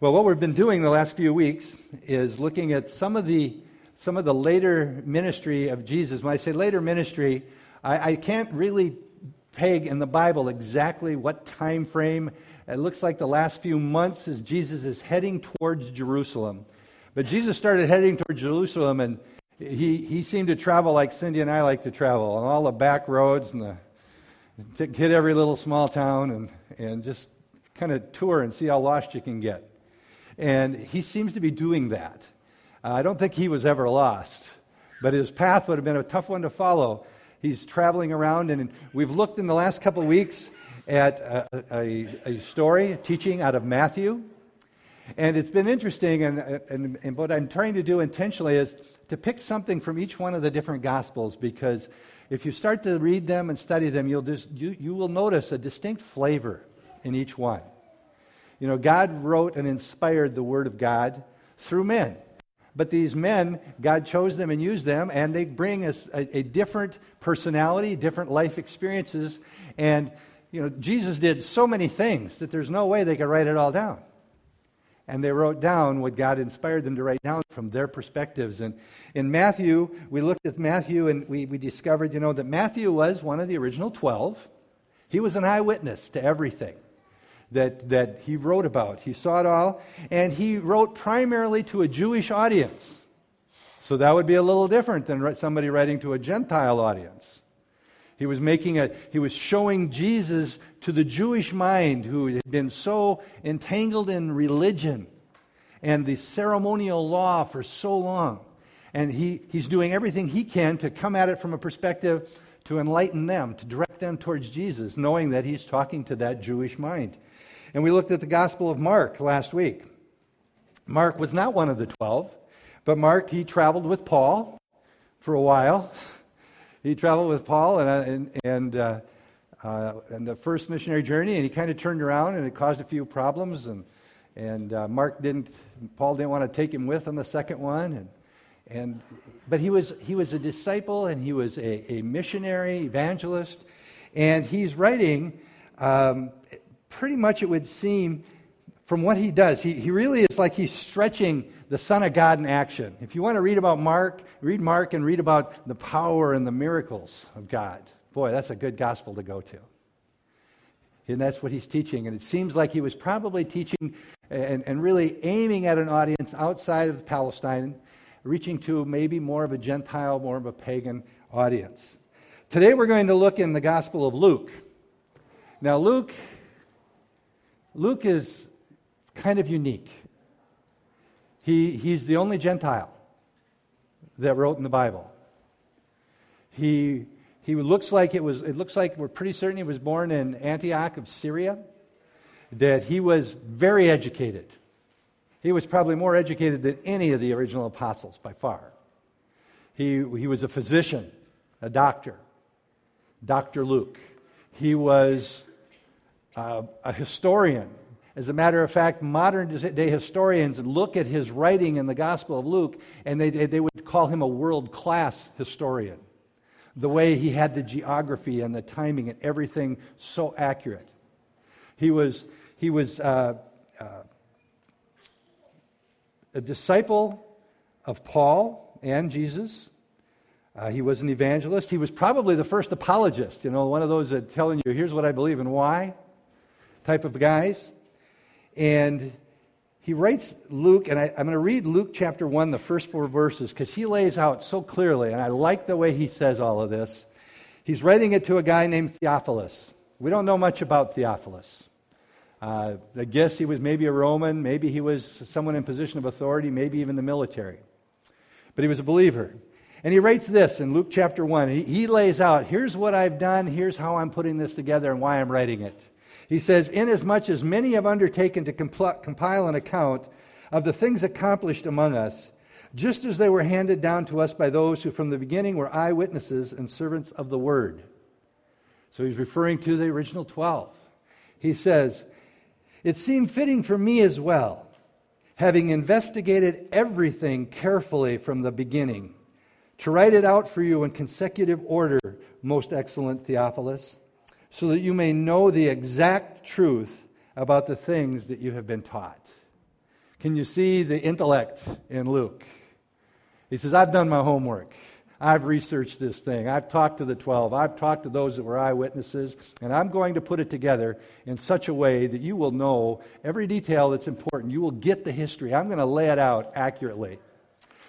Well, what we've been doing the last few weeks is looking at some of the some of the later ministry of Jesus. When I say later ministry, I, I can't really peg in the Bible exactly what time frame. It looks like the last few months as Jesus is heading towards Jerusalem. But Jesus started heading towards Jerusalem, and he, he seemed to travel like Cindy and I like to travel on all the back roads and the, hit every little small town and, and just kind of tour and see how lost you can get. And he seems to be doing that. Uh, I don't think he was ever lost, but his path would have been a tough one to follow. He's traveling around, and we've looked in the last couple of weeks at a, a, a story, a teaching out of Matthew. And it's been interesting, and, and, and, what I'm trying to do intentionally is to pick something from each one of the different Gospels because if you start to read them and study them, you'll just, you, you will notice a distinct flavor in each one. You know, God wrote and inspired the Word of God through men. But these men, God chose them and used them, and they bring us a, a, different personality, different life experiences. And, you know, Jesus did so many things that there's no way they could write it all down. And they wrote down what God inspired them to write down from their perspectives. And in Matthew, we looked at Matthew and we, we discovered, you know, that Matthew was one of the original 12. He was an eyewitness to everything that, that he wrote about. He saw it all, and he wrote primarily to a Jewish audience. So that would be a little different than somebody writing to a Gentile audience. He was making a he was showing Jesus to the Jewish mind who had been so entangled in religion and the ceremonial law for so long. And he, he's doing everything he can to come at it from a perspective to enlighten them, to direct them towards Jesus, knowing that he's talking to that Jewish mind. And we looked at the Gospel of Mark last week. Mark was not one of the 12, but Mark, he traveled with Paul for a while. He traveled with Paul and, uh, and, and, uh, uh, and the first missionary journey, and he kind of turned around and it caused a few problems. And, and uh, Mark didn't, Paul didn't want to take him with on the second one. And, and, but he was, he was a disciple and he was a, a missionary, evangelist, and he's writing um, pretty much it would seem from what he does, he, he really is like he's stretching the Son of God in action. If you want to read about Mark, read Mark and read about the power and the miracles of God. Boy, that's a good gospel to go to. And that's what he's teaching. And it seems like he was probably teaching and, and really aiming at an audience outside of Palestine, reaching to maybe more of a Gentile, more of a pagan audience. Today we're going to look in the Gospel of Luke. Now, Luke Luke is kind of unique. He, he's the only Gentile that wrote in the Bible. He, he looks like it was, it looks like we're pretty certain he was born in Antioch of Syria, that he was very educated. He was probably more educated than any of the original apostles by far. He, he was a physician, a doctor, Dr. Luke. He was uh, a historian. As a matter of fact, modern day historians look at his writing in the Gospel of Luke and they, they would call him a world class historian. The way he had the geography and the timing and everything so accurate. He was, he was uh, uh, a disciple of Paul and Jesus. Uh, he was an evangelist. He was probably the first apologist, you know, one of those that telling you, here's what I believe and why type of guys. And he writes Luke, and I, am going to read Luke chapter 1, the first four verses, because he lays out so clearly, and I like the way he says all of this. He's writing it to a guy named Theophilus. We don't know much about Theophilus. Uh, I guess he was maybe a Roman, maybe he was someone in position of authority, maybe even the military. But he was a believer. And he writes this in Luke chapter 1. He, he lays out here's what I've done, here's how I'm putting this together, and why I'm writing it. He says, Inasmuch as many have undertaken to compl- compile an account of the things accomplished among us, just as they were handed down to us by those who from the beginning were eyewitnesses and servants of the word. So he's referring to the original 12. He says, It seemed fitting for me as well, having investigated everything carefully from the beginning, to write it out for you in consecutive order, most excellent Theophilus so that you may know the exact truth about the things that you have been taught. Can you see the intellect in Luke? He says, I've done my homework. I've researched this thing. I've talked to the 12. I've talked to those that were eyewitnesses. And I'm going to put it together in such a way that you will know every detail that's important. You will get the history. I'm going to lay it out accurately.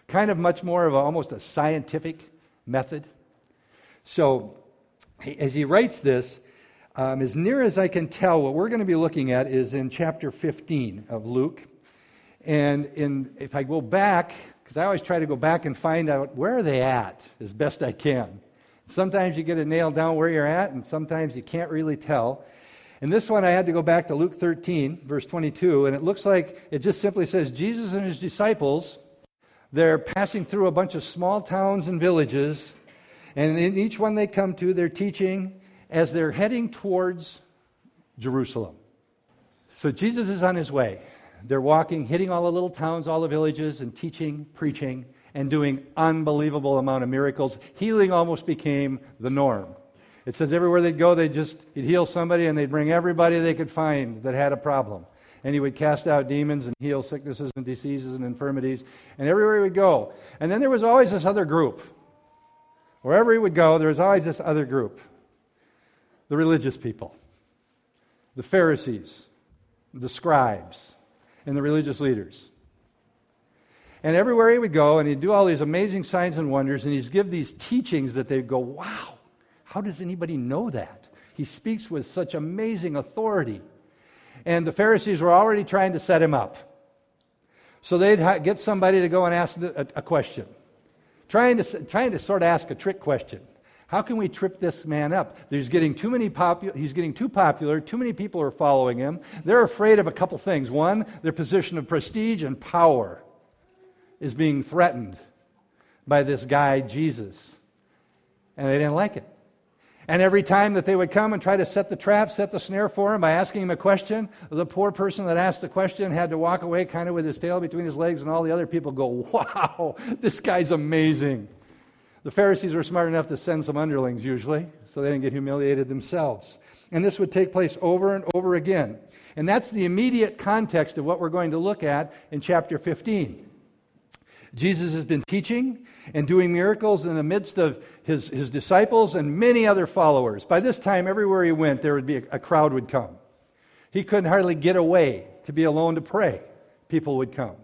Kind of much more of a, almost a scientific method. So, as he writes this, um, as near as I can tell, what we're going to be looking at is in chapter 15 of Luke. And in, if I go back, because I always try to go back and find out where are they at as best I can. Sometimes you get it nailed down where you're at, and sometimes you can't really tell. And this one, I had to go back to Luke 13, verse 22, and it looks like it just simply says Jesus and his disciples, they're passing through a bunch of small towns and villages, and in each one they come to, they're teaching as they're heading towards Jerusalem. So Jesus is on his way. They're walking, hitting all the little towns, all the villages, and teaching, preaching, and doing unbelievable amount of miracles. Healing almost became the norm. It says everywhere they'd go, they'd just he'd heal somebody, and they'd bring everybody they could find that had a problem. And he would cast out demons and heal sicknesses and diseases and infirmities, and everywhere he would go. And then there was always this other group. Wherever he would go, there was always this other group the religious people, the Pharisees, the scribes, and the religious leaders. And everywhere he would go, and he'd do all these amazing signs and wonders, and he'd give these teachings that they'd go, wow, how does anybody know that? He speaks with such amazing authority. And the Pharisees were already trying to set him up. So they'd get somebody to go and ask a, a question, trying to, trying to sort of ask a trick question. How can we trip this man up? He's getting too many popu- he's getting too popular, too many people are following him. They're afraid of a couple things. One, their position of prestige and power is being threatened by this guy, Jesus. And they didn't like it. And every time that they would come and try to set the trap, set the snare for him by asking him a question, the poor person that asked the question had to walk away kind of with his tail between his legs, and all the other people go, Wow, this guy's amazing. The Pharisees were smart enough to send some underlings usually, so they didn't get humiliated themselves. And this would take place over and over again. And that's the immediate context of what we're going to look at in chapter 15. Jesus has been teaching and doing miracles in the midst of his, his disciples and many other followers. By this time, everywhere he went, there would be a, a crowd would come. He couldn't hardly get away to be alone to pray. People would come.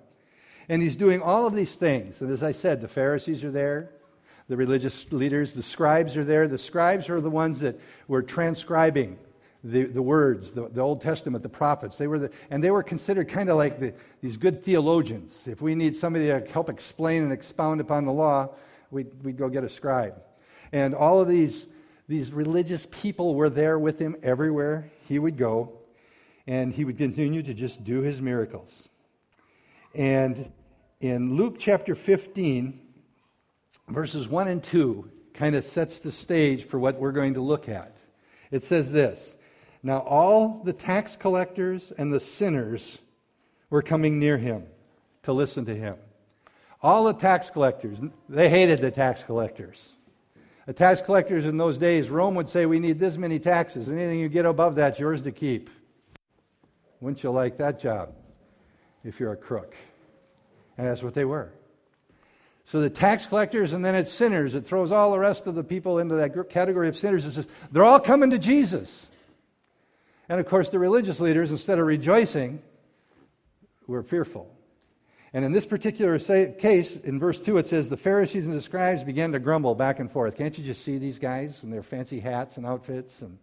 And he's doing all of these things. And as I said, the Pharisees are there, the religious leaders. The scribes are there. The scribes are the ones that were transcribing the, the words, the, the Old Testament, the prophets. They were the, and they were considered kind of like the, these good theologians. If we need somebody to help explain and expound upon the law, we'd, we'd go get a scribe. And all of these, these religious people were there with him everywhere he would go. And he would continue to just do his miracles. And in Luke chapter 15, verses 1 and 2 kind of sets the stage for what we're going to look at. It says this Now all the tax collectors and the sinners were coming near him to listen to him. All the tax collectors, they hated the tax collectors. The tax collectors in those days, Rome would say, We need this many taxes. Anything you get above that's yours to keep. Wouldn't you like that job if you're a crook? And that's what they were. So the tax collectors and then it's sinners. It throws all the rest of the people into that category of sinners. It says, they're all coming to Jesus. And of course, the religious leaders, instead of rejoicing, were fearful. And in this particular case, in verse 2, it says, The Pharisees and the scribes began to grumble back and forth. Can't you just see these guys in their fancy hats and outfits and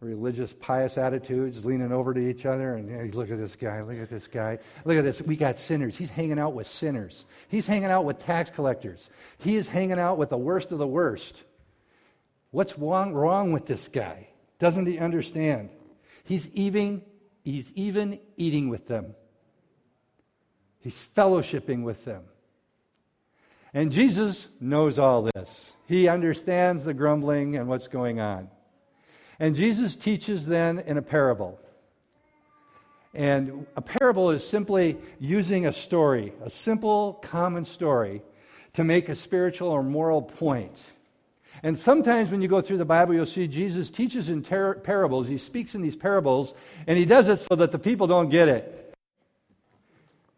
religious, pious attitudes, leaning over to each other. And hey, look at this guy, look at this guy. Look at this. We got sinners. He's hanging out with sinners. He's hanging out with tax collectors. He is hanging out with the worst of the worst. What's wrong, wrong with this guy? Doesn't he understand? He's even, he's even eating with them, he's fellowshipping with them. And Jesus knows all this. He understands the grumbling and what's going on. And Jesus teaches then in a parable. And a parable is simply using a story, a simple, common story, to make a spiritual or moral point. And sometimes when you go through the Bible, you'll see Jesus teaches in ter- parables. He speaks in these parables, and he does it so that the people don't get it.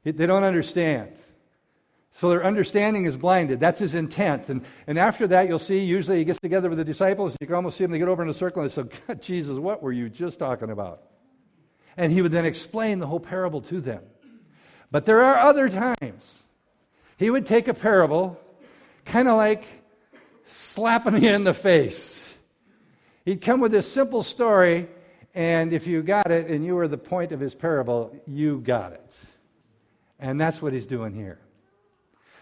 They don't understand. So their understanding is blinded. That's his intent. And, and after that, you'll see, usually he gets together with the disciples. You can almost see them, they get over in a circle and they say, God, Jesus, what were you just talking about? And he would then explain the whole parable to them. But there are other times he would take a parable, kind of like slapping you in the face. He'd come with this simple story, and if you got it and you were the point of his parable, you got it. And that's what he's doing here.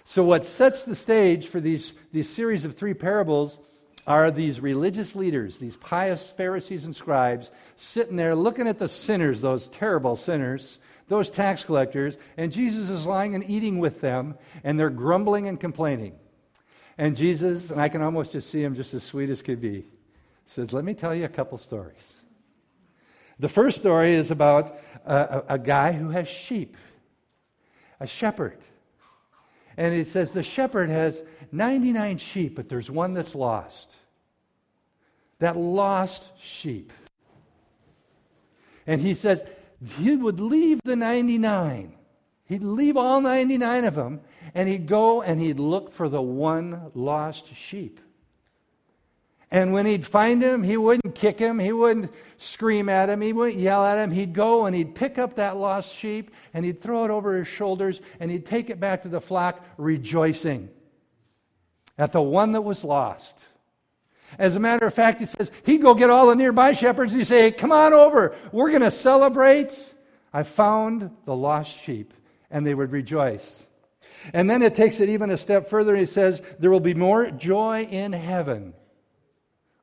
So, what sets the stage for these, these series of three parables are these religious leaders, these pious Pharisees and scribes, sitting there looking at the sinners, those terrible sinners, those tax collectors, and Jesus is lying and eating with them, and they're grumbling and complaining. And Jesus, and I can almost just see him just as sweet as could be, says, Let me tell you a couple stories. The first story is about a, a, a guy who has sheep, a shepherd. And it says the shepherd has 99 sheep, but there's one that's lost. That lost sheep. And he says he would leave the 99. He'd leave all 99 of them, and he'd go and he'd look for the one lost sheep. And when he'd find him, he wouldn't kick him, he wouldn't scream at him, he wouldn't yell at him. He'd go and he'd pick up that lost sheep and he'd throw it over his shoulders and he'd take it back to the flock rejoicing at the one that was lost. As a matter of fact, he says he'd go get all the nearby shepherds and he'd say, Come on over, we're going to celebrate. I found the lost sheep. And they would rejoice. And then it takes it even a step further. He says, There will be more joy in heaven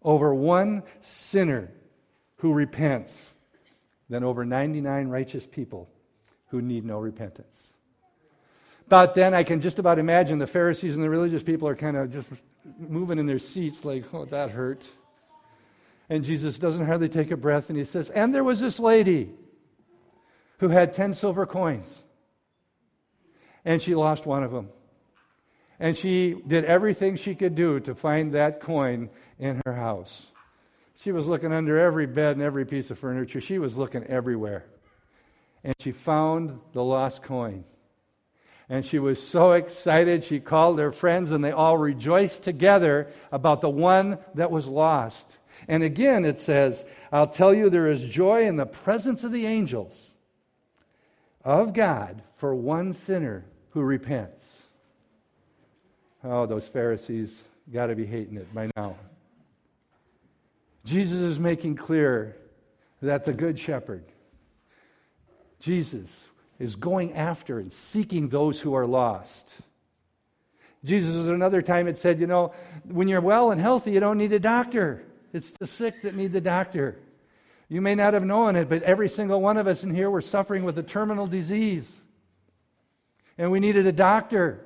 over one sinner who repents than over 99 righteous people who need no repentance. About then, I can just about imagine the Pharisees and the religious people are kind of just moving in their seats, like, oh, that hurt. And Jesus doesn't hardly take a breath, and he says, And there was this lady who had 10 silver coins, and she lost one of them. And she did everything she could do to find that coin in her house. She was looking under every bed and every piece of furniture. She was looking everywhere. And she found the lost coin. And she was so excited, she called her friends, and they all rejoiced together about the one that was lost. And again, it says, I'll tell you, there is joy in the presence of the angels of God for one sinner who repents. Oh, those Pharisees got to be hating it by now. Jesus is making clear that the Good Shepherd, Jesus, is going after and seeking those who are lost. Jesus, at another time, had said, you know, when you're well and healthy, you don't need a doctor. It's the sick that need the doctor. You may not have known it, but every single one of us in here were suffering with a terminal disease. And we needed a doctor.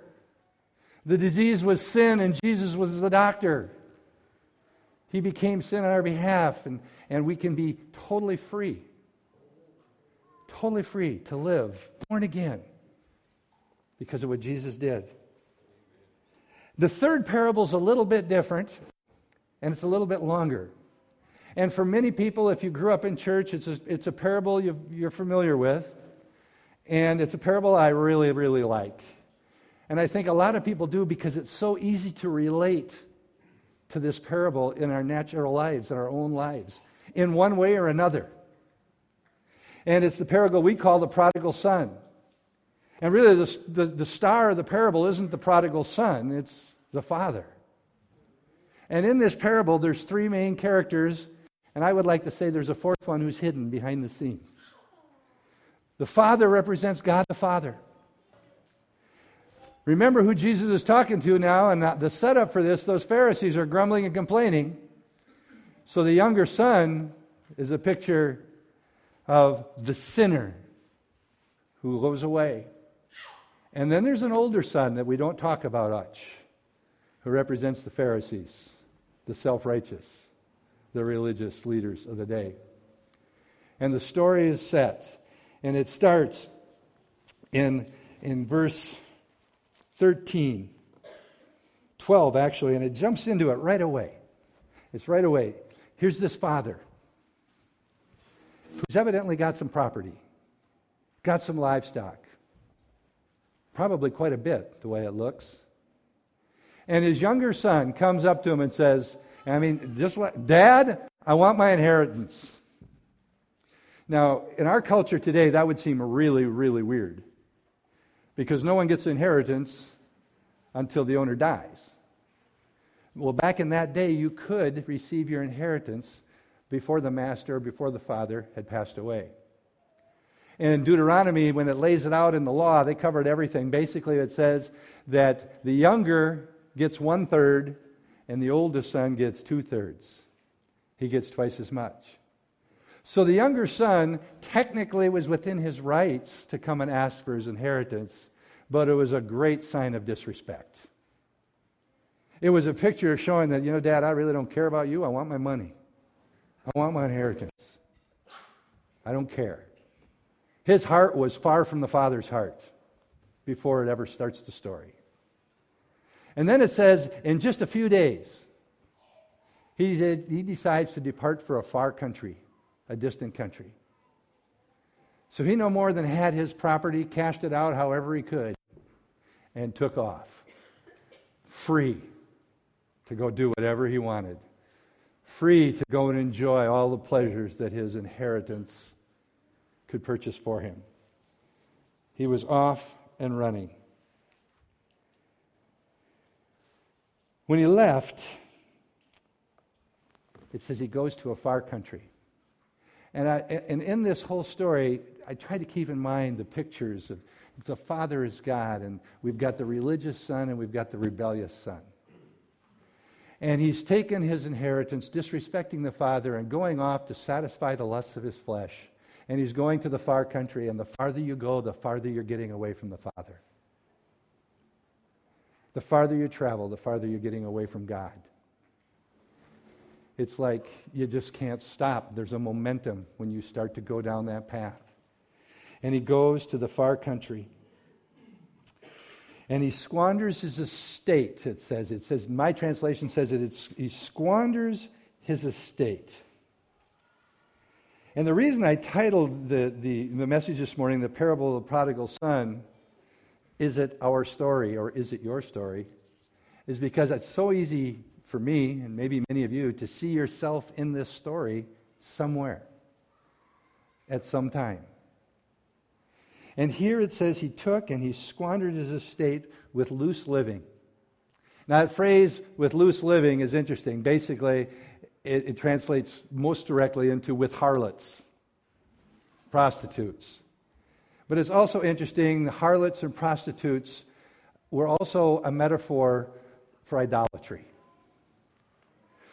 The disease was sin, and Jesus was the doctor. He became sin on our behalf, and, and we can be totally free. Totally free to live, born again, because of what Jesus did. The third parable is a little bit different, and it's a little bit longer. And for many people, if you grew up in church, it's a, it's a parable you are familiar with. And it's a parable I really, really like. And I think a lot of people do because it's so easy to relate to this parable in our natural lives, in our own lives, in one way or another. And it's the parable we call the prodigal son. And really, the, the, the, star of the parable isn't the prodigal son, it's the father. And in this parable, there's three main characters, and I would like to say there's a fourth one who's hidden behind the scenes. The father represents God the Father. Remember who Jesus is talking to now, and the setup for this those Pharisees are grumbling and complaining. So the younger son is a picture of the sinner who goes away. And then there's an older son that we don't talk about much, who represents the Pharisees, the self righteous, the religious leaders of the day. And the story is set, and it starts in, in verse 13, 12 actually, and it jumps into it right away. It's right away. Here's this father who's evidently got some property, got some livestock. Probably quite a bit, the way it looks. And his younger son comes up to him and says, I mean, just like, Dad, I want my inheritance. Now, in our culture today, that would seem really, really weird because no one gets inheritance until the owner dies. Well, back in that day, you could receive your inheritance before the master or before the father had passed away. And in Deuteronomy, when it lays it out in the law, they covered everything. Basically, it says that the younger gets one third and the oldest son gets two thirds. He gets twice as much. So the younger son technically was within his rights to come and ask for his inheritance, but it was a great sign of disrespect. It was a picture showing that, you know, Dad, I really don't care about you. I want my money. I want my inheritance. I don't care. His heart was far from the Father's heart before it ever starts the story. And then it says, in just a few days, he, he decides to depart for a far country, a distant country. So he no more than had his property, cashed it out however he could, and took off. Free to go do whatever he wanted. Free to go and enjoy all the pleasures that his inheritance could purchase for him. He was off and running. When he left, it says he goes to a far country. And, I, and in this whole story, I try to keep in mind the pictures of the Father is God, and we've got the religious son and we've got the rebellious son. And he's taken his inheritance, disrespecting the Father, and going off to satisfy the lusts of his flesh. And he's going to the far country, and the farther you go, the farther you're getting away from the Father. The farther you travel, the farther you're getting away from God. It's like you just can't stop. There's a momentum when you start to go down that path. And he goes to the far country. And he squanders his estate, it says. It says, my translation says that it's, he squanders his estate. And the reason I titled the, the, the message this morning, The Parable of the Prodigal Son, is it our story or is it your story? Is because it's so easy for me and maybe many of you to see yourself in this story somewhere at some time. And here it says he took and he squandered his estate with loose living. Now, that phrase with loose living is interesting. Basically, it, it translates most directly into with harlots, prostitutes. But it's also interesting, harlots and prostitutes were also a metaphor for idolatry.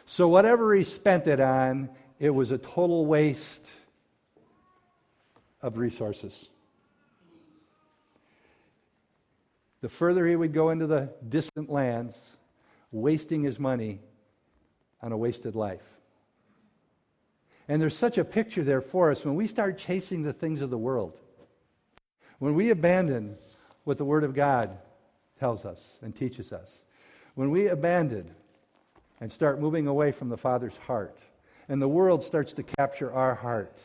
So, whatever he spent it on, it was a total waste of resources. The further he would go into the distant lands, wasting his money on a wasted life. And there's such a picture there for us when we start chasing the things of the world. When we abandon what the Word of God tells us and teaches us, when we abandon and start moving away from the Father's heart, and the world starts to capture our heart,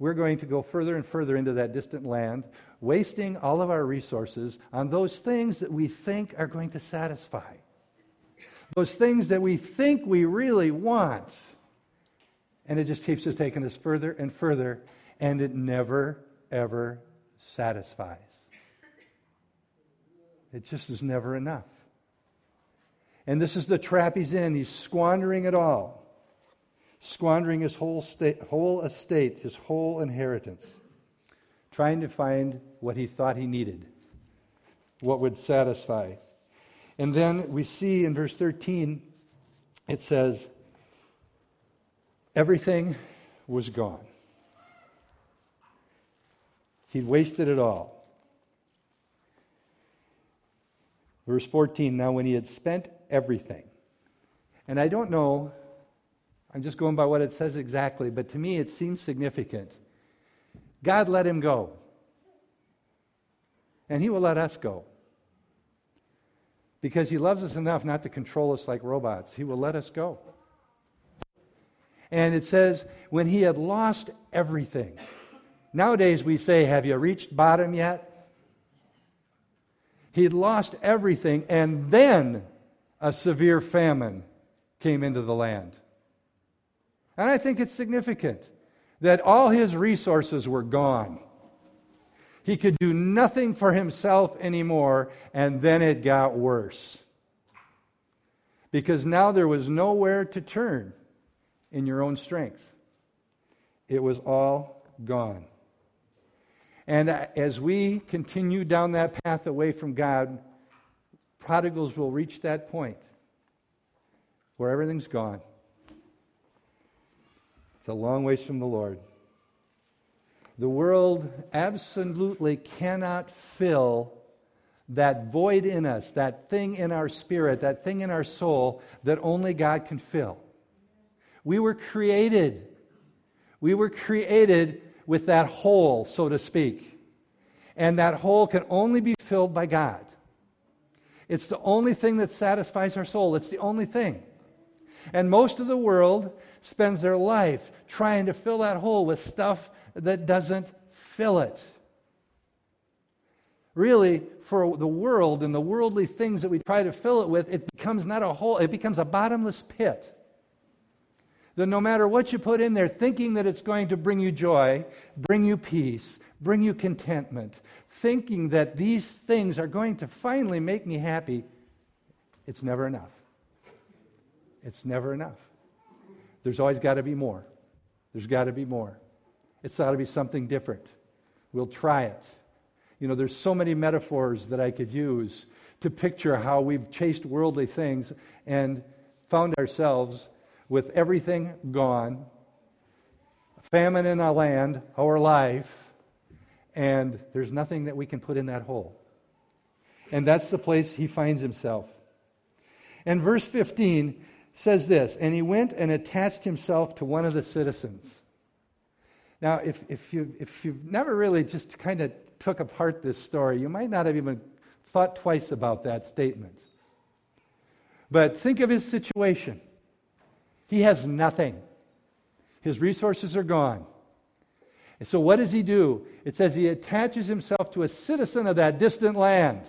we're going to go further and further into that distant land, wasting all of our resources on those things that we think are going to satisfy, those things that we think we really want. And it just keeps us taking us further and further, and it never, ever satisfies. It just is never enough. And this is the trap he's in. He's squandering it all, squandering his whole, whole estate, his whole inheritance, trying to find what he thought he needed, what would satisfy. And then we see in verse 13, it says, Everything was gone. He'd wasted it all. Verse 14 Now, when he had spent everything, and I don't know, I'm just going by what it says exactly, but to me it seems significant. God let him go, and he will let us go. Because he loves us enough not to control us like robots. He will let us go. And it says, when he had lost everything. Nowadays we say, Have you reached bottom yet? He'd lost everything, and then a severe famine came into the land. And I think it's significant that all his resources were gone. He could do nothing for himself anymore, and then it got worse. Because now there was nowhere to turn in your own strength, it was all gone. And as we continue down that path away from God, prodigals will reach that point where everything's gone. A long ways from the Lord. The world absolutely cannot fill that void in us, that thing in our spirit, that thing in our soul that only God can fill. We were created. We were created with that hole, so to speak. And that hole can only be filled by God. It's the only thing that satisfies our soul. It's the only thing. And most of the world spends their life trying to fill that hole with stuff that doesn't fill it. Really, for the world and the worldly things that we try to fill it with, it becomes not a hole, it becomes a bottomless pit. That no matter what you put in there, thinking that it's going to bring you joy, bring you peace, bring you contentment, thinking that these things are going to finally make me happy, it's never enough. It's never enough. There's always got to be more. There's got to be more. It's got to be something different. We'll try it. You know, there's so many metaphors that I could use to picture how we've chased worldly things and found ourselves with everything gone, famine in our land, our life, and there's nothing that we can put in that hole. And that's the place he finds himself. And verse 15 says this And he went and attached himself to one of the citizens. Now, if, if, you, if you've never really just kind of took apart this story, you might not have even thought twice about that statement. But think of his situation. He has nothing, his resources are gone. And so, what does he do? It says he attaches himself to a citizen of that distant land.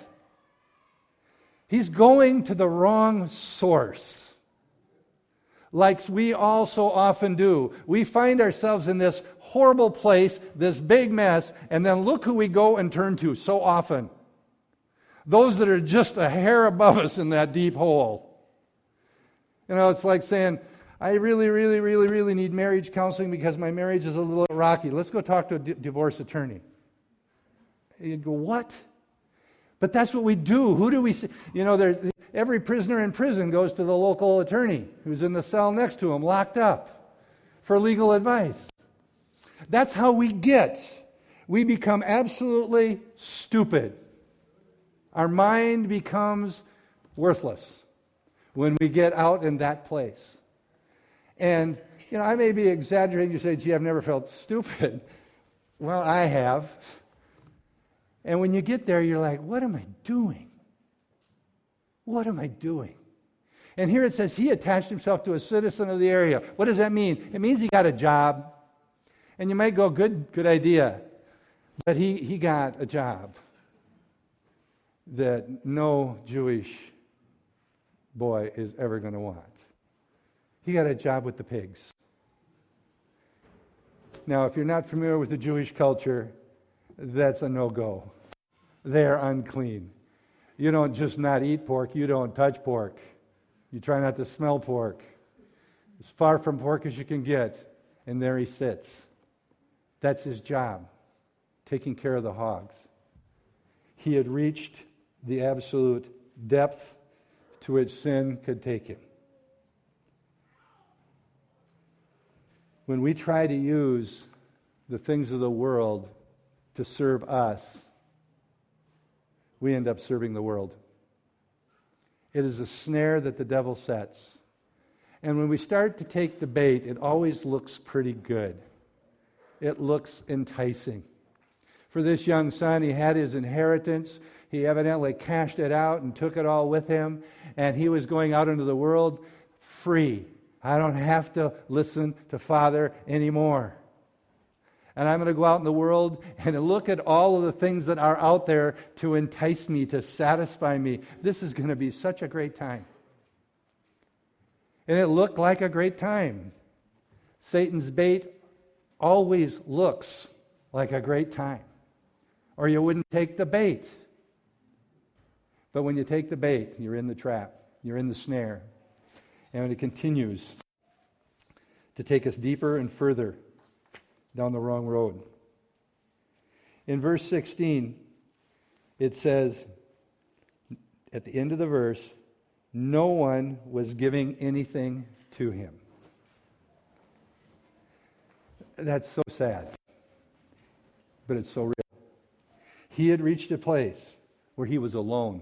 He's going to the wrong source like we all so often do. We find ourselves in this horrible place, this big mess, and then look who we go and turn to so often. Those that are just a hair above us in that deep hole. You know, it's like saying, I really, really, really, really need marriage counseling because my marriage is a little rocky. Let's go talk to a divorce attorney. You'd go, What? But that's what we do. Who do we see? You know, there, every prisoner in prison goes to the local attorney who's in the cell next to him, locked up, for legal advice. That's how we get. We become absolutely stupid. Our mind becomes worthless when we get out in that place. And, you know, I may be exaggerating. You say, gee, I've never felt stupid. Well, I have. And when you get there, you're like, what am I doing? What am I doing? And here it says he attached himself to a citizen of the area. What does that mean? It means he got a job. And you might go, good, good idea. But he, he got a job that no Jewish boy is ever going to want. He got a job with the pigs. Now, if you're not familiar with the Jewish culture, that's a no go. They're unclean. You don't just not eat pork, you don't touch pork. You try not to smell pork. As far from pork as you can get, and there he sits. That's his job, taking care of the hogs. He had reached the absolute depth to which sin could take him. When we try to use the things of the world to serve us, we end up serving the world. It is a snare that the devil sets. And when we start to take the bait, it always looks pretty good. It looks enticing. For this young son, he had his inheritance. He evidently cashed it out and took it all with him. And he was going out into the world free. I don't have to listen to Father anymore. And I'm going to go out in the world and look at all of the things that are out there to entice me, to satisfy me. This is going to be such a great time. And it looked like a great time. Satan's bait always looks like a great time, or you wouldn't take the bait. But when you take the bait, you're in the trap, you're in the snare. And it continues to take us deeper and further down the wrong road. In verse 16, it says, at the end of the verse, no one was giving anything to him. That's so sad, but it's so real. He had reached a place where he was alone.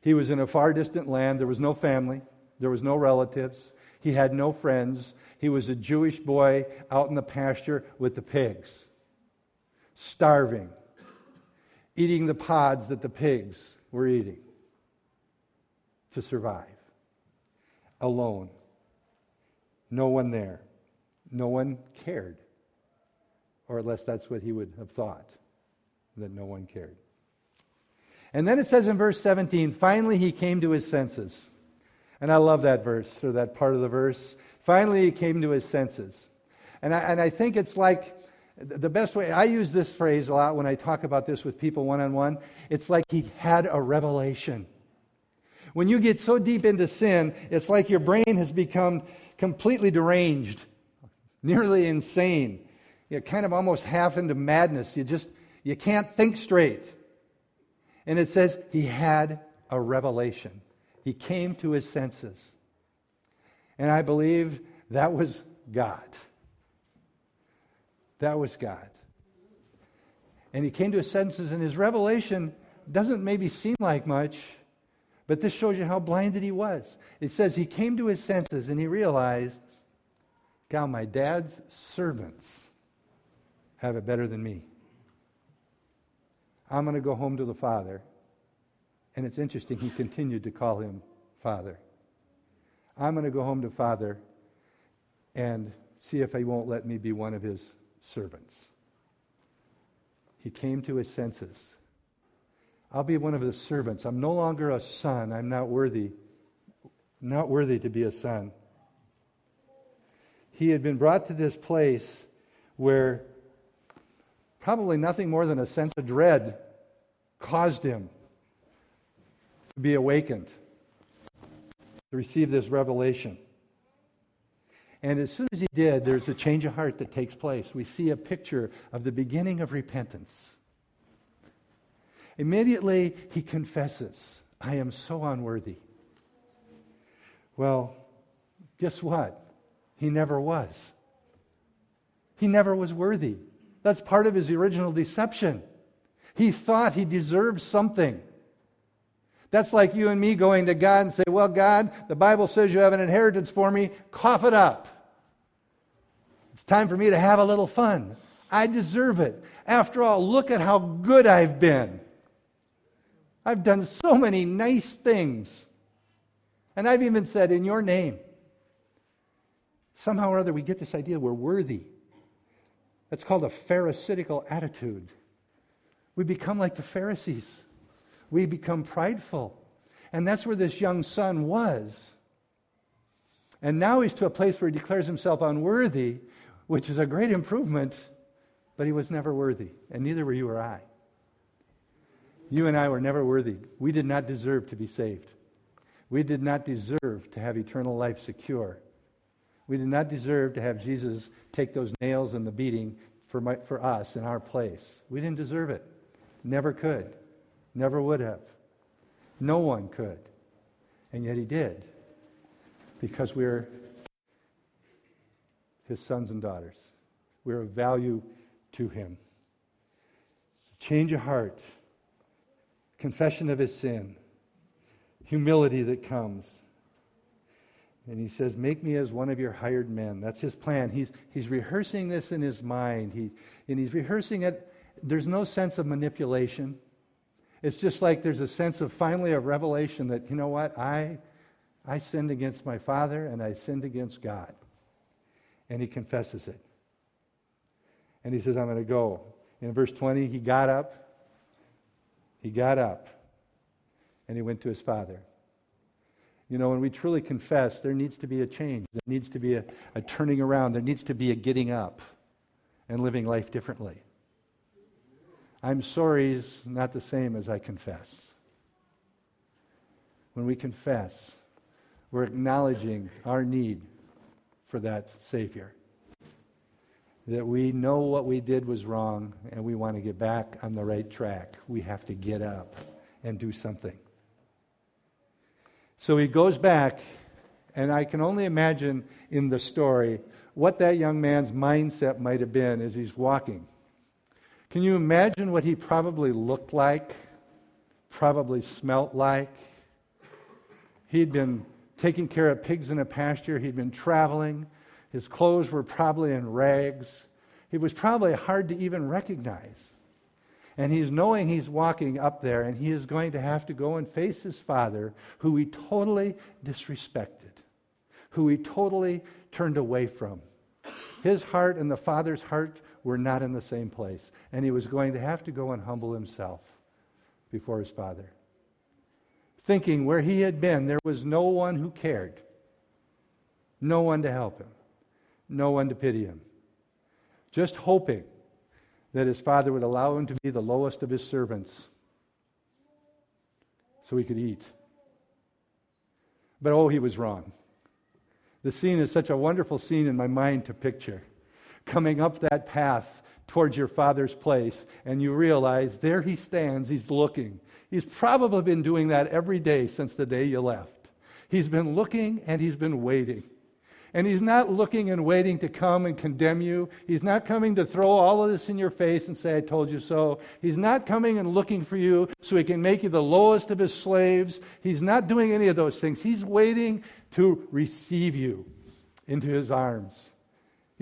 He was in a far distant land. There was no family, there was no relatives, he had no friends. He was a Jewish boy out in the pasture with the pigs, starving, eating the pods that the pigs were eating to survive. Alone. No one there. No one cared. Or at least that's what he would have thought, that no one cared. And then it says in verse 17 finally he came to his senses. And I love that verse, or that part of the verse. Finally, he came to his senses. And I, and I think it's like the best way, I use this phrase a lot when I talk about this with people one on one. It's like he had a revelation. When you get so deep into sin, it's like your brain has become completely deranged, nearly insane. You're kind of almost half into madness. You just, you can't think straight. And it says he had a revelation. He came to his senses. And I believe that was God. That was God. And he came to his senses, and his revelation doesn't maybe seem like much, but this shows you how blinded he was. It says he came to his senses and he realized, God, my dad's servants have it better than me. I'm going to go home to the Father and it's interesting, he continued to call him Father. I'm going to go home to Father and see if he won't let me be one of his servants. He came to his senses. I'll be one of his servants. I'm no longer a son. I'm not worthy, not worthy to be a son. He had been brought to this place where probably nothing more than a sense of dread caused him to be awakened, to receive this revelation. And as soon as he did, there's a change of heart that takes place. We see a picture of the beginning of repentance. Immediately, he confesses, I am so unworthy. Well, guess what? He never was. He never was worthy. That's part of his original deception. He thought he deserved something. That's like you and me going to God and say, Well, God, the Bible says you have an inheritance for me. Cough it up. It's time for me to have a little fun. I deserve it. After all, look at how good I've been. I've done so many nice things. And I've even said, In your name. Somehow or other, we get this idea we're worthy. That's called a Pharisaical attitude. We become like the Pharisees we become prideful. And that's where this young son was. And now he's to a place where he declares himself unworthy, which is a great improvement, but he was never worthy. And neither were you or I. You and I were never worthy. We did not deserve to be saved. We did not deserve to have eternal life secure. We did not deserve to have Jesus take those nails and the beating for, my, for us in our place. We didn't deserve it. Never could. Never would have. No one could. And yet he did. Because we're his sons and daughters. We're of value to him. Change of heart, confession of his sin, humility that comes. And he says, Make me as one of your hired men. That's his plan. He's, he's rehearsing this in his mind. He, and he's rehearsing it. There's no sense of manipulation. It's just like there's a sense of finally a revelation that, you know what, I, I sinned against my father and I sinned against God. And he confesses it. And he says, I'm going to go. In verse 20, he got up. He got up and he went to his father. You know, when we truly confess, there needs to be a change. There needs to be a, a turning around. There needs to be a getting up and living life differently. I'm sorry is not the same as I confess. When we confess, we're acknowledging our need for that Savior. That we know what we did was wrong and we want to get back on the right track. We have to get up and do something. So he goes back, and I can only imagine in the story what that young man's mindset might have been as he's walking. Can you imagine what he probably looked like, probably smelt like? He'd been taking care of pigs in a pasture, he'd been traveling, his clothes were probably in rags. He was probably hard to even recognize. And he's knowing he's walking up there and he is going to have to go and face his father, who he totally disrespected, who he totally turned away from. His heart and the father's heart were not in the same place. And he was going to have to go and humble himself before his father. Thinking where he had been, there was no one who cared, no one to help him, no one to pity him. Just hoping that his father would allow him to be the lowest of his servants so he could eat. But oh, he was wrong. The scene is such a wonderful scene in my mind to picture. Coming up that path towards your father's place, and you realize there he stands, he's looking. He's probably been doing that every day since the day you left. He's been looking and he's been waiting. And he's not looking and waiting to come and condemn you. He's not coming to throw all of this in your face and say, I told you so. He's not coming and looking for you so he can make you the lowest of his slaves. He's not doing any of those things. He's waiting to receive you into his arms.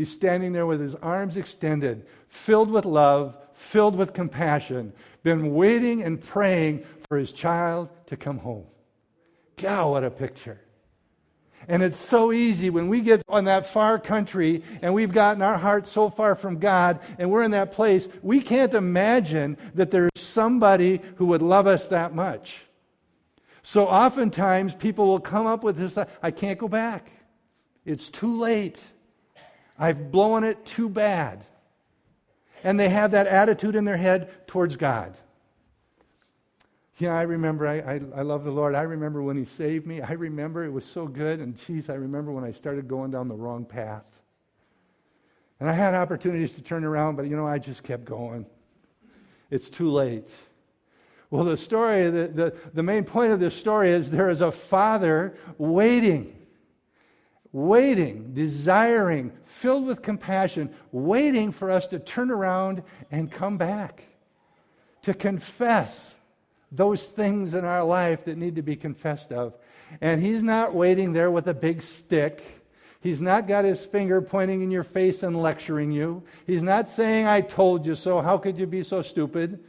He's standing there with his arms extended, filled with love, filled with compassion, been waiting and praying for his child to come home. God, what a picture. And it's so easy when we get on that far country and we've gotten our hearts so far from God and we're in that place, we can't imagine that there's somebody who would love us that much. So oftentimes people will come up with this I can't go back. It's too late. I've blown it too bad. And they have that attitude in their head towards God. Yeah, I remember, I, I, I, love the Lord. I remember when He saved me. I remember it was so good. And geez, I remember when I started going down the wrong path. And I had opportunities to turn around, but you know, I just kept going. It's too late. Well, the story, the, the, the main point of this story is there is a father waiting, waiting, desiring, filled with compassion, waiting for us to turn around and come back, to confess those things in our life that need to be confessed of. And he's not waiting there with a big stick. He's not got his finger pointing in your face and lecturing you. He's not saying, I told you so. How could you be so stupid?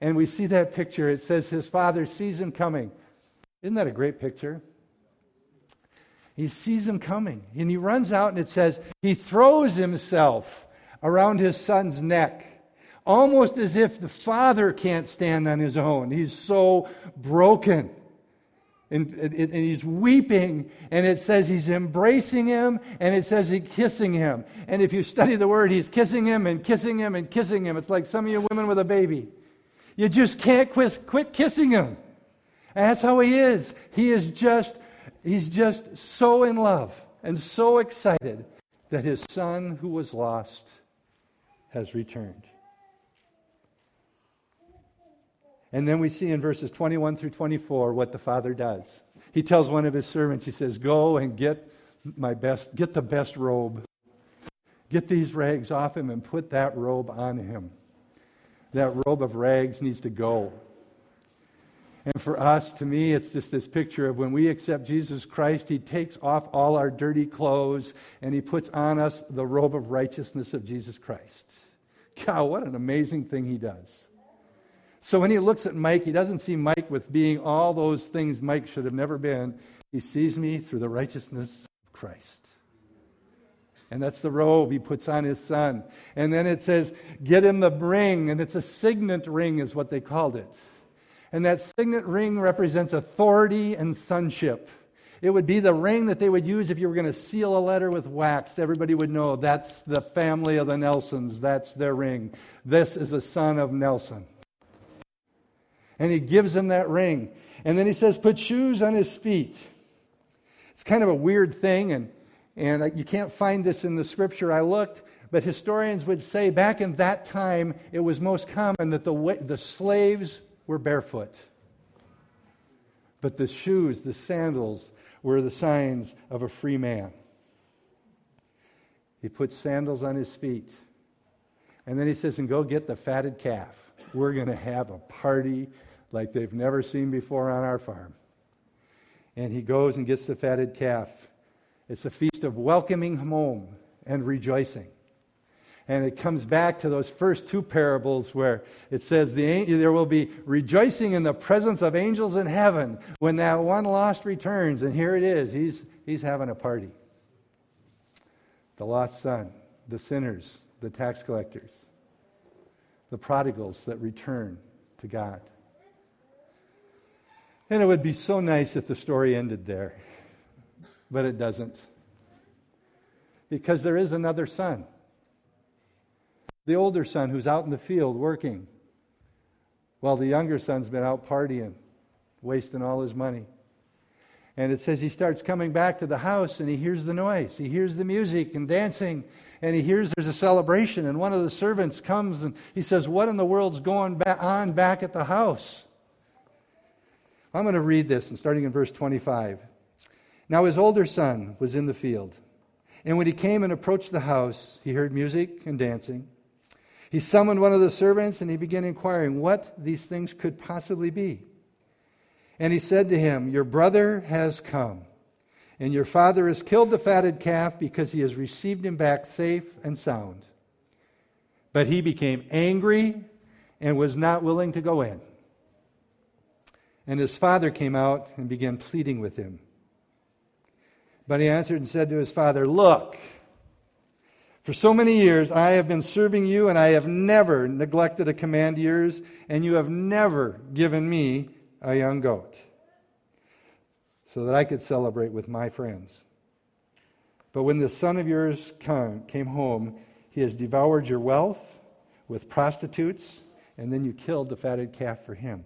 And we see that picture. It says his father sees him coming. Isn't that a great picture? He sees him coming and he runs out and it says he throws himself around his son's neck almost as if the father can't stand on his own. He's so broken. And, and, and, he's weeping, and it says he's embracing him, and it says he's kissing him. And if you study the word, he's kissing him and kissing him and kissing him. It's like some of you women with a baby. You just can't quit, quit kissing him. And that's how he is. He is just, he's just so in love and so excited that his son who was lost has returned. And then we see in verses 21 through 24 what the father does. He tells one of his servants, he says, Go and get my best, get the best robe. Get these rags off him and put that robe on him. That robe of rags needs to go. And for us, to me, it's just this picture of when we accept Jesus Christ, He takes off all our dirty clothes and He puts on us the robe of righteousness of Jesus Christ. God, what an amazing thing He does. So when he looks at Mike, he doesn't see Mike with being all those things Mike should have never been. He sees me through the righteousness of Christ. And that's the robe he puts on his son. And then it says, Get him the ring. And it's a signet ring, is what they called it. And that signet ring represents authority and sonship. It would be the ring that they would use if you were going to seal a letter with wax. Everybody would know that's the family of the Nelsons. That's their ring. This is a son of Nelson. And he gives him that ring. And then he says, Put shoes on his feet. It's kind of a weird thing, and, and you can't find this in the scripture. I looked, but historians would say back in that time, it was most common that the, the slaves were barefoot. But the shoes, the sandals, were the signs of a free man. He puts sandals on his feet. And then he says, and go get the fatted calf. We're going to have a party like they've never seen before on our farm. And he goes and gets the fatted calf. It's a feast of welcoming home and rejoicing. And it comes back to those first two parables where it says, the, There will be rejoicing in the presence of angels in heaven when that one lost returns. And here it is. He's, he's having a party. The lost son, the sinners, the tax collectors, the prodigals that return to God. And it would be so nice if the story ended there, but it doesn't. Because there is another son the older son who's out in the field working, while the younger son's been out partying, wasting all his money. And it says he starts coming back to the house and he hears the noise. He hears the music and dancing, and he hears there's a celebration. And one of the servants comes and he says, What in the world's going on back at the house? I'm going to read this, and starting in verse 25. Now his older son was in the field. And when he came and approached the house, he heard music and dancing. He summoned one of the servants and he began inquiring what these things could possibly be. And he said to him, Your brother has come, and your father has killed the fatted calf because he has received him back safe and sound. But he became angry and was not willing to go in. And his father came out and began pleading with him. But he answered and said to his father, Look, for so many years, I have been serving you, and I have never neglected a command of yours, and you have never given me a young goat so that I could celebrate with my friends. But when the son of yours come, came home, he has devoured your wealth with prostitutes, and then you killed the fatted calf for him.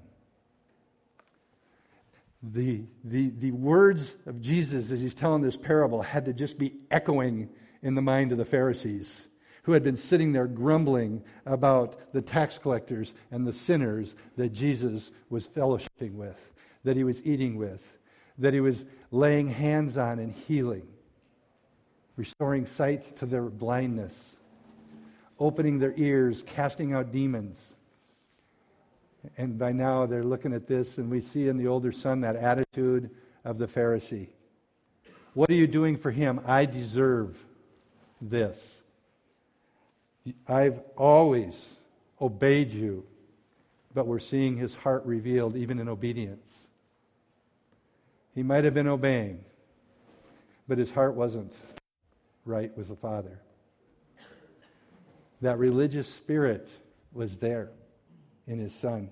The, the, the words of Jesus as he's telling this parable had to just be echoing in the mind of the Pharisees, who had been sitting there grumbling about the tax collectors and the sinners that Jesus was fellowshipping with, that he was eating with, that he was laying hands on and healing, restoring sight to their blindness, opening their ears, casting out demons. And by now they're looking at this, and we see in the older son that attitude of the Pharisee. What are you doing for him? I deserve this I've always obeyed you, but we're seeing his heart revealed even in obedience. He might have been obeying, but his heart wasn't right with the Father. That religious spirit was there in his son.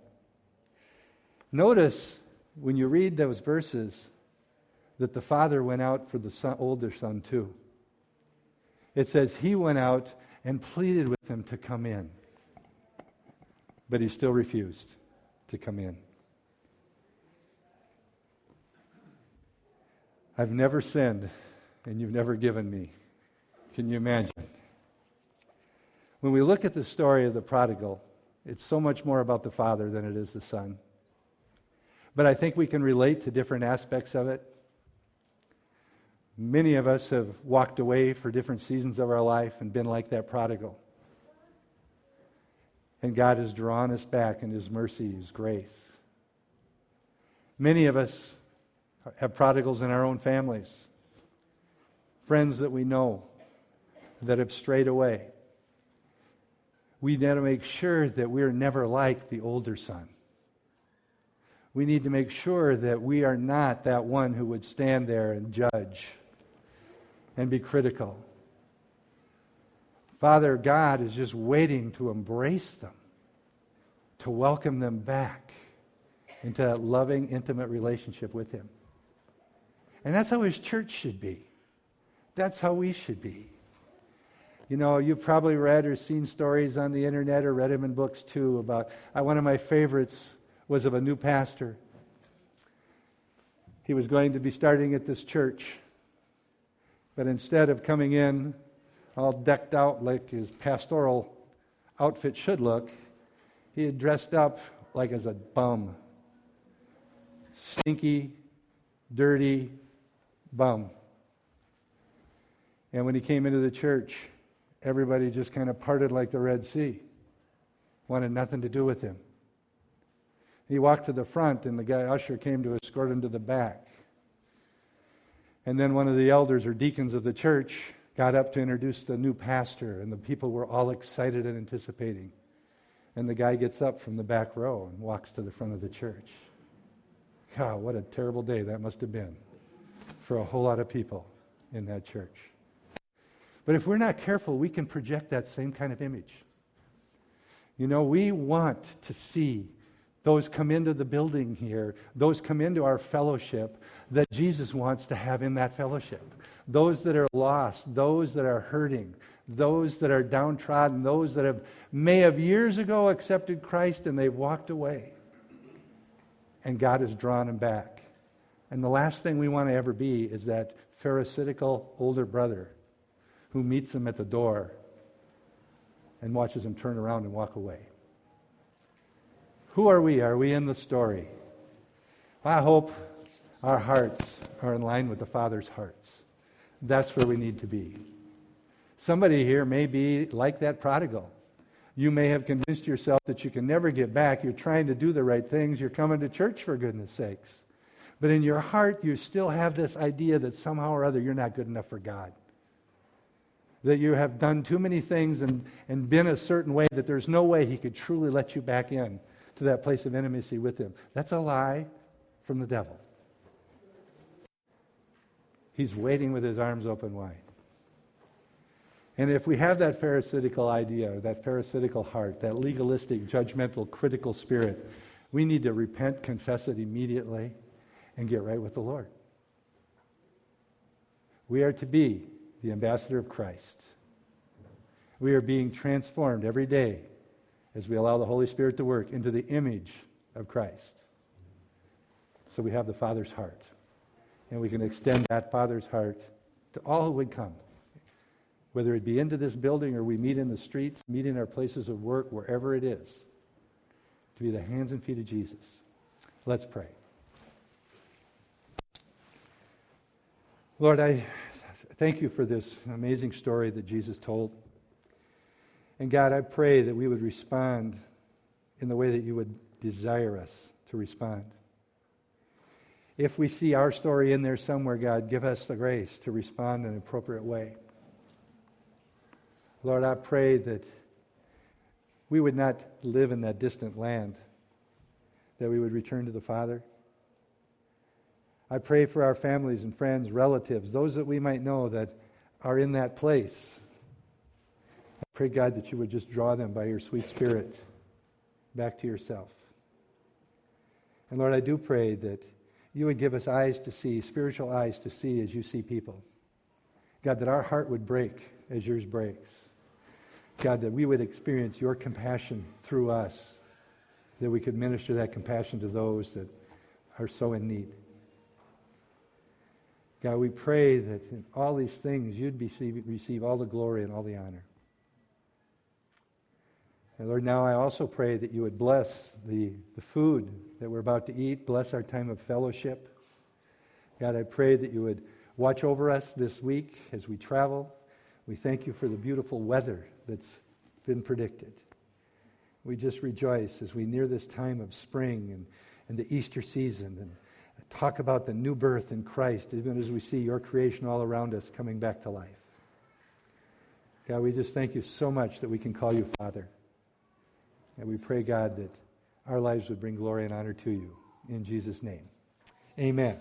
Notice when you read those verses that the father went out for the son, older son too it says he went out and pleaded with him to come in. But he still refused to come in. I've never sinned, and you've never given me. Can you imagine? When we look at the story of the prodigal, it's so much more about the father than it is the son. But I think we can relate to different aspects of it. Many of us have walked away for different seasons of our life and been like that prodigal. And God has drawn us back in His mercy, His grace. Many of us have prodigals in our own families, friends that we know that have strayed away. We need to make sure that we're never like the older son. We need to make sure that we are not that one who would stand there and judge and be critical. Father God is just waiting to embrace them, to welcome them back into that loving, intimate relationship with Him. And that's how His church should be. That's how we should be. You know, you've probably read or seen stories on the internet or read them in books too about uh, one of my favorites was of a new pastor. He was going to be starting at this church, but instead of coming in all decked out like his pastoral outfit should look, he had dressed up like as a bum. Stinky, dirty bum. And when he came into the church, everybody just kind of parted like the Red Sea, wanted nothing to do with him. He walked to the front, and the guy usher came to escort him to the back. And then one of the elders or deacons of the church got up to introduce the new pastor, and the people were all excited and anticipating. And the guy gets up from the back row and walks to the front of the church. God, what a terrible day that must have been for a whole lot of people in that church. But if we're not careful, we can project that same kind of image. You know, we want to see those come into the building here, those come into our fellowship that Jesus wants to have in that fellowship. Those that are lost, those that are hurting, those that are downtrodden, those that have may have years ago accepted Christ and they've walked away. And God has drawn them back. And the last thing we want to ever be is that pharisaical older brother who meets them at the door and watches them turn around and walk away. Who are we? Are we in the story? I hope our hearts are in line with the Father's hearts. That's where we need to be. Somebody here may be like that prodigal. You may have convinced yourself that you can never get back. You're trying to do the right things. You're coming to church for goodness sakes. But in your heart, you still have this idea that somehow or other you're not good enough for God. That you have done too many things and, and been a certain way that there's no way He could truly let you back in to that place of intimacy with Him. That's a lie from the devil. He's waiting with his arms open wide. And if we have that Pharisaical idea, or that Pharisaical heart, that legalistic, judgmental, critical spirit, we need to repent, confess it immediately, and get right with the Lord. We are to be the ambassador of Christ. We are being transformed every day as we allow the Holy Spirit to work into the image of Christ. So we have the Father's heart. And we can extend that Father's heart to all who would come, whether it be into this building or we meet in the streets, meet in our places of work, wherever it is, to be the hands and feet of Jesus. Let's pray. Lord, I thank you for this amazing story that Jesus told. And God, I pray that we would respond in the way that you would desire us to respond. If we see our story in there somewhere, God, give us the grace to respond in an appropriate way. Lord, I pray that we would not live in that distant land, that we would return to the Father. I pray for our families and friends, relatives, those that we might know that are in that place pray, God, that you would just draw them by your sweet spirit back to yourself. And Lord, I do pray that you would give us eyes to see, spiritual eyes to see as you see people. God, that our heart would break as yours breaks. God, that we would experience your compassion through us, that we could minister that compassion to those that are so in need. God, we pray that in all these things you'd be, receive all the glory and all the honor. And Lord, now I also pray that you would bless the, the food that we're about to eat, bless our time of fellowship. God, I pray that you would watch over us this week as we travel. We thank you for the beautiful weather that's been predicted. We just rejoice as we near this time of spring and, and the Easter season and talk about the new birth in Christ, even as we see your creation all around us coming back to life. God, we just thank you so much that we can call you Father. And we pray, God, that our lives would bring glory and honor to you. In Jesus' name. Amen.